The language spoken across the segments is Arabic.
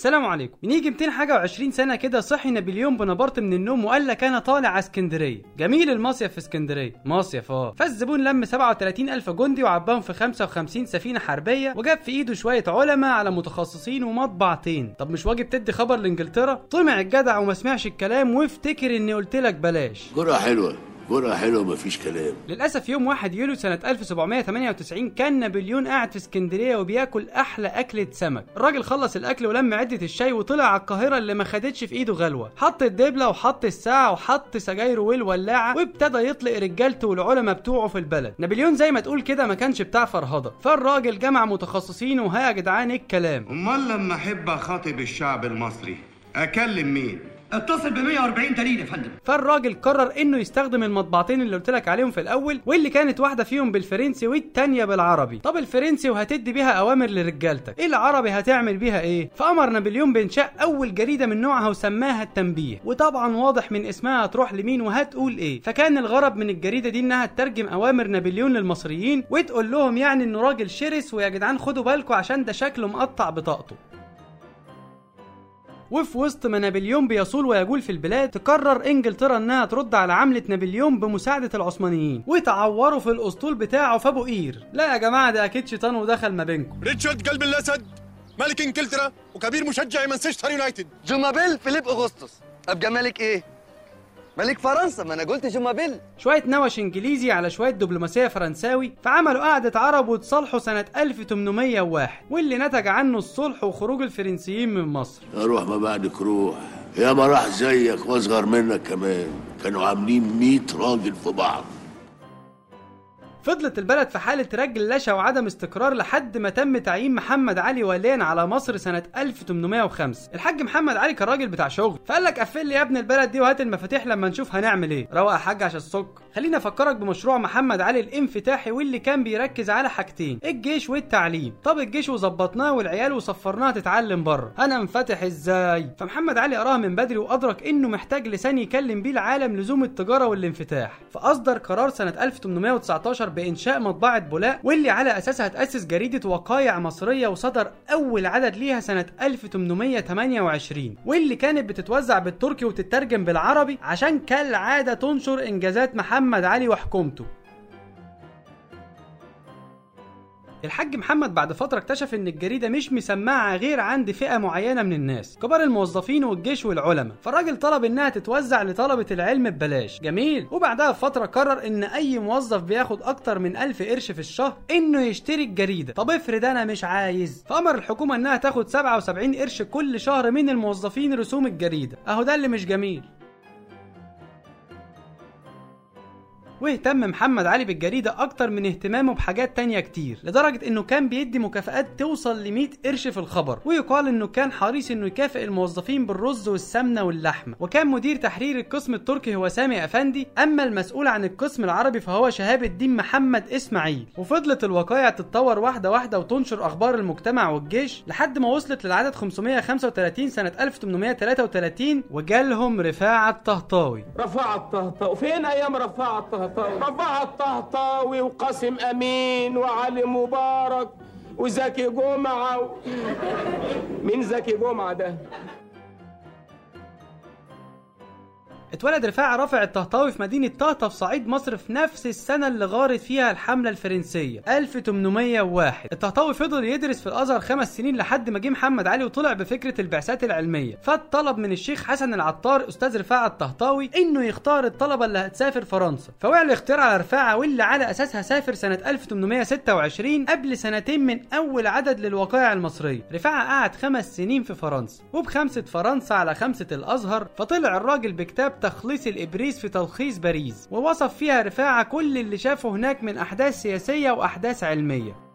السلام عليكم. من يجي 200 حاجة و20 سنة كده صحي نابليون بونابرت من النوم وقال لك أنا طالع على اسكندرية. جميل المصيف في اسكندرية. مصيف آه فالزبون لم 37 ألف جندي وعباهم في 55 سفينة حربية وجاب في إيده شوية علماء على متخصصين ومطبعتين. طب مش واجب تدي خبر لإنجلترا؟ طمع الجدع وما سمعش الكلام وافتكر إني قلت لك بلاش. جرعة حلوة. جرعة حلوة مفيش كلام. للأسف يوم 1 يوليو سنة 1798 كان نابليون قاعد في اسكندرية وبياكل أحلى أكلة سمك، الراجل خلص الأكل ولم عدة الشاي وطلع على القاهرة اللي ما خدتش في إيده غلوة، حط الدبلة وحط الساعة وحط سجايره والولاعة وابتدى يطلق رجالته والعلماء بتوعه في البلد، نابليون زي ما تقول كده ما كانش بتاع فرهضة، فالراجل جمع متخصصين وها يا جدعان الكلام، أمال لما أحب أخاطب الشعب المصري أكلم مين؟ اتصل ب 140 دليل يا فندم. فالراجل قرر إنه يستخدم المطبعتين اللي قلت لك عليهم في الأول واللي كانت واحدة فيهم بالفرنسي والتانية بالعربي. طب الفرنسي وهتدي بيها أوامر لرجالتك. العربي هتعمل بيها إيه؟ فامر نابليون بانشاء أول جريدة من نوعها وسماها التنبيه. وطبعا واضح من اسمها هتروح لمين وهتقول إيه. فكان الغرض من الجريدة دي إنها تترجم اوامر نابليون للمصريين وتقول لهم يعني إنه راجل شرس ويا جدعان خدوا بالكم عشان ده شكله مقطع بطاقته. وفي وسط ما نابليون بيصول ويجول في البلاد تقرر إنجلترا إنها ترد على حملة نابليون بمساعدة العثمانيين. وتعوروا في الأسطول بتاعه في ابو قير. لا يا جماعة ده أكيد شيطان ودخل ما بينكم. ريتشارد قلب الأسد ملك إنجلترا وكبير مشجع مانشستر يونايتد. je m'appelle فيليب أغسطس. ابقى ملك إيه؟ ملك فرنسا ما أنا قلت je m'appelle. شوية نوش إنجليزي على شوية دبلوماسية فرنساوي. فعملوا قعدة عرب وتصالحوا سنة 1801 واللي نتج عنه الصلح وخروج الفرنسيين من مصر. روح ما بعدك روح. يا ما راح زيك واصغر منك كمان. كانوا عاملين 100 راجل في بعض. فضلت البلد في حالة رجلشة وعدم استقرار لحد ما تم تعيين محمد علي واليا على مصر سنة 1805 الحاج محمد علي كان راجل بتاع شغل فقال لك قفل لي يا ابن البلد دي وهات المفاتيح لما نشوف هنعمل إيه. روق يا حاج عشان السك خلينا افكرك بمشروع محمد علي الانفتاحي واللي كان بيركز على حاجتين الجيش والتعليم. طب الجيش وظبطناه والعيال وصفرناها تتعلم بره. أنا منفتح إزاي؟ فمحمد علي قراها من بدري وأدرك إنه محتاج لسان يكلم بيه العالم لزوم التجارة والانفتاح. فأصدر قرار سنة 1819 بإنشاء مطبعة بولاق واللي على أساسها تاسس جريدة وقايع مصرية وصدر أول عدد ليها سنة 1828 واللي كانت بتتوزع بالتركي وتترجم بالعربي عشان كالعادة تنشر إنجازات محمد علي وحكومته. الحاج محمد بعد فترة اكتشف إن الجريدة مش مسمعة غير عند فئة معينة من الناس كبار الموظفين والجيش والعلماء. فالراجل طلب إنها تتوزع لطلبة العلم ببلاش. جميل. وبعدها بفترة قرر إن أي موظف بياخد أكتر من ألف قرش في الشهر إنه يشتري الجريدة. طب افرض أنا مش عايز. فأمر الحكومة إنها تاخد 77 قرش كل شهر من الموظفين رسوم الجريدة. أهو ده اللي مش جميل. واهتم محمد علي بالجريدة أكتر من اهتمامه بحاجات تانية كتير لدرجة إنه كان بيدي مكافآت توصل ل 100 قرش في الخبر ويقال إنه كان حريص إنه يكافئ الموظفين بالرز والسمنة واللحمة. وكان مدير تحرير القسم التركي هو سامي أفندي أما المسؤول عن القسم العربي فهو شهاب الدين محمد إسماعيل. وفضلت الوقائع تتطور واحدة واحدة وتنشر أخبار المجتمع والجيش لحد ما وصلت للعدد 535 سنة 1833 وجالهم رفاعة الطهطاوي. رفاعة الطهطاوي. فين أيام رفاعة الطهطاوي؟ رفاعة الطهطاوي وقاسم أمين وعلي مبارك وزكي جمعة و... مين زكي جمعة ده؟ اتولد رفاعة رافع الطهطاوي في مدينة طهطا في صعيد مصر في نفس السنة اللي غارت فيها الحملة الفرنسية. 1801 الطهطاوي فضل يدرس في الأزهر خمس سنين لحد ما جه محمد علي وطلع بفكرة البعثات العلمية. فطلب من الشيخ حسن العطار أستاذ رفاعة الطهطاوي إنه يختار الطلبة اللي هتسافر فرنسا. فوقع الاختيار على رفاعة واللي على أساسها سافر سنة 1826 قبل سنتين من أول عدد للوقائع المصرية. رفاعة قعد خمس سنين في فرنسا وبخمسة فرنسا على خمسة الأزهر فطلع الراجل بكتاب تخليص الإبريز في تلخيص باريس ووصف فيها رفاعة كل اللي شافه هناك من أحداث سياسية وأحداث علمية.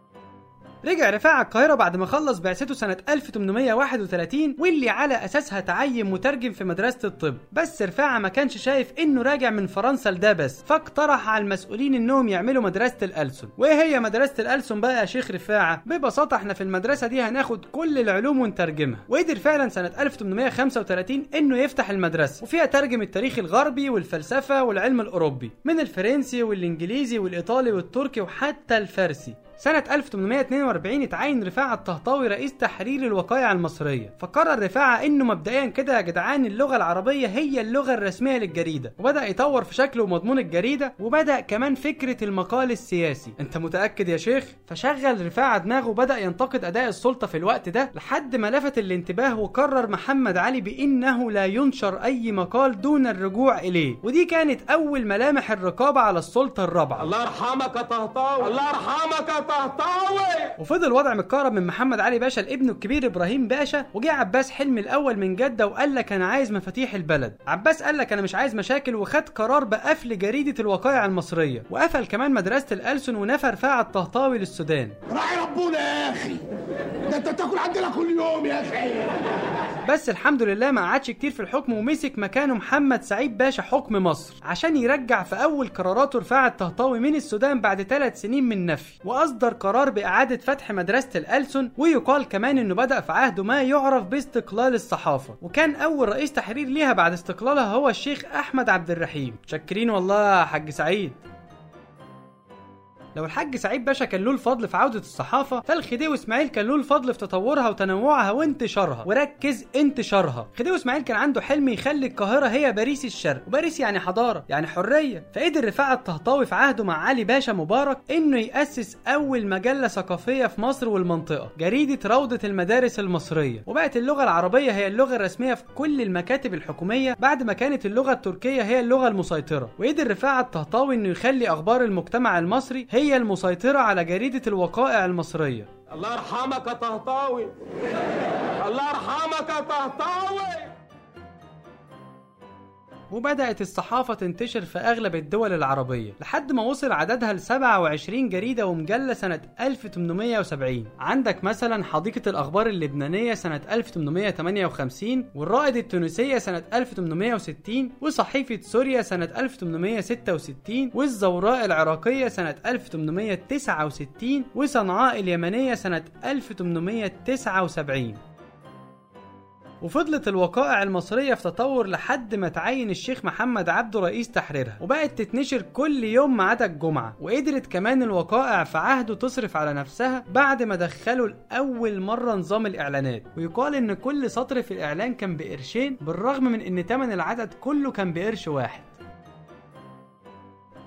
رجع رفاعة القاهرة بعد ما خلص بعثته سنة 1831 واللي على أساسها تعين مترجم في مدرسة الطب. بس رفاعة ما كانش شايف إنه راجع من فرنسا لده بس فاقترح على المسؤولين إنهم يعملوا مدرسة الألسن. وإيه هي مدرسة الألسن بقى يا شيخ رفاعة؟ ببساطة إحنا في المدرسة دي هناخد كل العلوم ونترجمها. وقدر فعلا سنة 1835 إنه يفتح المدرسة. وفيها ترجم التاريخ الغربي والفلسفة والعلم الأوروبي من الفرنسي والإنجليزي والإيطالي والتركي وحتى الفارسي. سنة 1842 اتعين رفاعة الطهطاوي رئيس تحرير الوقائع المصرية. فقرر رفاعة إنه مبدئيا كده يا جدعان اللغة العربية هي اللغة الرسمية للجريدة. وبدأ يطور في شكل ومضمون الجريدة وبدأ كمان فكرة المقال السياسي. أنت متأكد يا شيخ؟ فشغل رفاعة دماغه وبدأ ينتقد أداء السلطة في الوقت ده لحد ما لفت الانتباه وقرر محمد علي بأنه لا ينشر أي مقال دون الرجوع إليه. ودي كانت أول ملامح الرقابة على السلطة الرابعة. الله يرحمك يا طهطاوي. الله يرحمك طهطاوي وفضل الوضع متكهرب من محمد علي باشا لابنه الكبير إبراهيم باشا وجه عباس حلمي الأول من جدة وقال لك أنا عايز مفاتيح البلد. عباس قال لك أنا مش عايز مشاكل وخد قرار بقفل جريدة الوقائع المصرية وقفل كمان مدرسة الألسن ونفى رفاعة الطهطاوي للسودان. راعي ربنا يا أخي. ده انت تاكل عندنا كل يوم يا أخي. بس الحمد لله ما قعدش كتير في الحكم ومسك مكانه محمد سعيد باشا حكم مصر عشان يرجع في أول قراراته رفاعة الطهطاوي من السودان بعد ثلاث سنين من نفي. وأصدر قرار بإعادة فتح مدرسة الألسن ويقال كمان إنه بدأ في عهده ما يعرف باستقلال الصحافة. وكان أول رئيس تحرير ليها بعد استقلالها هو الشيخ أحمد عبد الرحيم. شاكرين والله حاج سعيد. لو الحاج سعيد باشا كان له الفضل في عودة الصحافة فالخديوي إسماعيل كان له الفضل في تطورها وتنوعها وانتشارها. وركز انتشارها. خديوي إسماعيل كان عنده حلم يخلي القاهرة هي باريس الشرق. وباريس يعني حضارة يعني حرية. فقدر رفاعة الطهطاوي في عهده مع علي باشا مبارك إنه يأسس أول مجلة ثقافية في مصر والمنطقة جريدة روضة المدارس المصرية. وبقت اللغة العربية هي اللغة الرسمية في كل المكاتب الحكومية بعد ما كانت اللغة التركية هي اللغة المسيطرة. وقدر رفاعة الطهطاوي إنه يخلي أخبار المجتمع المصري هي المسيطرة على جريدة الوقائع المصرية. الله يرحمك يا طهطاوي. الله يرحمك يا طهطاوي. وبدأت الصحافة تنتشر في أغلب الدول العربية لحد ما وصل عددها ل 27 جريدة ومجلة سنة 1870 عندك مثلا حديقة الأخبار اللبنانية سنة 1858 والرائد التونسية سنة 1860 وصحيفة سوريا سنة 1866 والزوراء العراقية سنة 1869 وصنعاء اليمنية سنة 1879 وفضلت الوقائع المصرية في تطور لحد ما تعين الشيخ محمد عبده رئيس تحريرها. وبقت تتنشر كل يوم ما عدا الجمعة. وقدرت كمان الوقائع في عهده تصرف على نفسها بعد ما دخلوا لأول مرة نظام الإعلانات. ويقال إن كل سطر في الإعلان كان بقرشين بالرغم من إن تمن العدد كله كان بقرش واحد.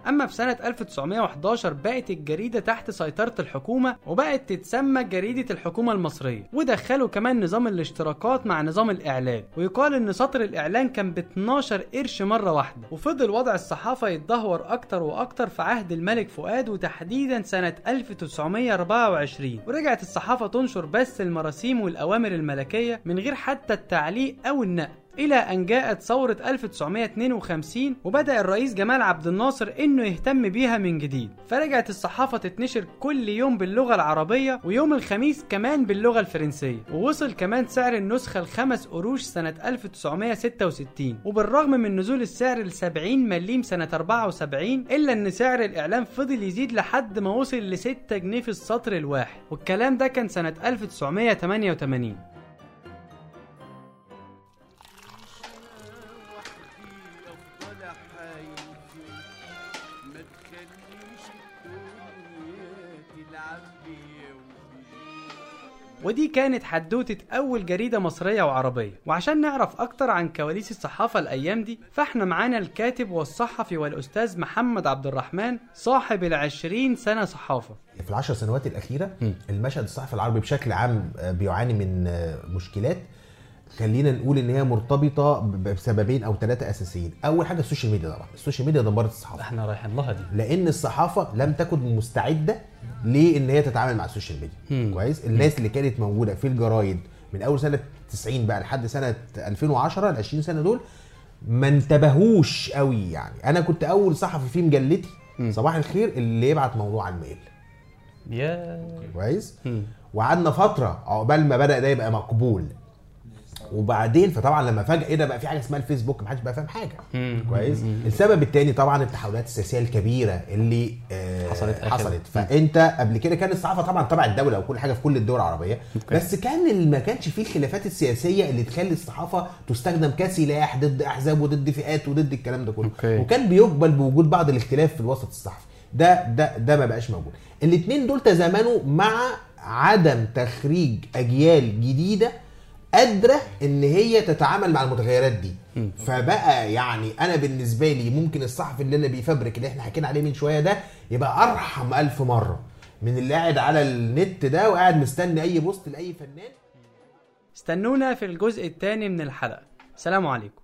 أما في سنة 1911 بقت الجريدة تحت سيطرة الحكومة وبقت تتسمى جريدة الحكومة المصرية ودخلوا كمان نظام الاشتراكات مع نظام الإعلان ويقال إن سطر الإعلان كان ب 12 قرش مرة واحدة وفضل وضع الصحافة يتدهور أكتر وأكتر في عهد الملك فؤاد وتحديدا سنة 1924 ورجعت الصحافة تنشر بس المراسيم والأوامر الملكية من غير حتى التعليق أو النقل. إلى أن جاءت ثورة 1952 وبدأ الرئيس جمال عبد الناصر إنه يهتم بيها من جديد. فرجعت الصحافة تتنشر كل يوم باللغة العربية ويوم الخميس كمان باللغة الفرنسية ووصل كمان سعر النسخة الخمس قروش سنة 1966 وبالرغم من نزول السعر ل 70 مليم سنة 74 إلا أن سعر الإعلام فضل يزيد لحد ما وصل ل 6 جنيه في السطر الواحد والكلام ده كان سنة 1988 ودي كانت حدوتة أول جريدة مصرية وعربية. وعشان نعرف أكتر عن كواليس الصحافة الأيام دي فإحنا معانا الكاتب والصحفي والأستاذ محمد عبد الرحمن صاحب العشرين سنة صحافة. في العشر سنوات الأخيرة المشهد الصحفي العربي بشكل عام بيعاني من مشكلات. خلينا نقول إن هي مرتبطة بسببين أو ثلاثة أساسيين. أول حاجة ال social media طبعا. ال social media دمرت الصحافة. إحنا رايحين لها دي. لأن الصحافة لم تكن مستعدة لأن هي تتعامل مع ال social media. كويس؟ الناس اللي كانت موجودة في الجرايد من أول سنة 90 بقى لحد سنة 2010 ال 20 سنة دول ما انتبهوش قوي يعني. أنا كنت أول صحفي في مجلتي صباح الخير اللي يبعت موضوع على ال mail. يا كويس؟ وقعدنا فترة عقبال ما بدأ ده يبقى مقبول. وبعدين فطبعا لما فجأة إيه ده؟ بقى في حاجة اسمها الفيسبوك محدش بقى فاهم حاجة. كويس؟ السبب الثاني طبعا التحولات السياسية الكبيرة اللي آه حصلت آخر- حصلت. فأنت قبل كده كان الصحافة طبعا تبع الدولة وكل حاجة في كل الدول العربية. بس كان ما كانش فيه الخلافات السياسية اللي تخلي الصحافة تستخدم كسلاح ضد أحزاب وضد فئات وضد الكلام ده كله. وكان بيقبل بوجود بعض الاختلاف في الوسط الصحفي. ده ده ده ما بقاش موجود. الاثنين دول تزامنوا مع عدم تخريج أجيال جديدة قادرة إن هي تتعامل مع المتغيرات دي. فبقى يعني أنا بالنسبة لي ممكن الصحفي اللي أنا بيفبرك اللي إحنا حكينا عليه من شوية ده يبقى أرحم ألف مرة من اللي قاعد على النت ده وقاعد مستني أي بوست لأي فنان. استنونا في الجزء الثاني من الحلقة. سلام عليكم.